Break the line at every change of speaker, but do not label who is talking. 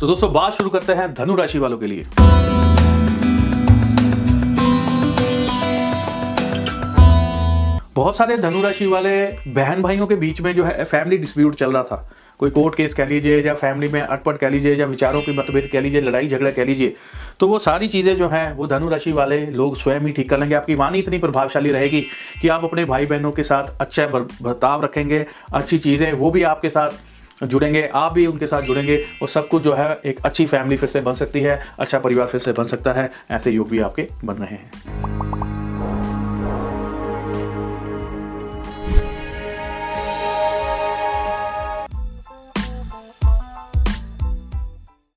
तो दोस्तों, बात शुरू करते हैं धनु राशि वालों के लिए। बहुत सारे धनु राशि वाले बहन भाइयों के बीच में जो है फैमिली डिस्प्यूट चल रहा था। कोई कोर्ट केस कह लीजिए या फैमिली में अटपट कह लीजिए या विचारों की मतभेद कह लीजिए, लड़ाई झगड़ा कह लीजिए तो वो सारी चीज़ें जो हैं, वो धनु राशि वाले लोग स्वयं ही ठीक कर लेंगे। आपकी वाणी इतनी प्रभावशाली रहेगी कि आप अपने भाई बहनों के साथ अच्छा बर्ताव रखेंगे, अच्छी चीज़ें, वो भी आपके साथ जुड़ेंगे, आप भी उनके साथ जुड़ेंगे और सब कुछ जो है एक अच्छी फैमिली फिर से बन सकती है अच्छा परिवार फिर से बन सकता है, ऐसे योग भी आपके बन रहे हैं।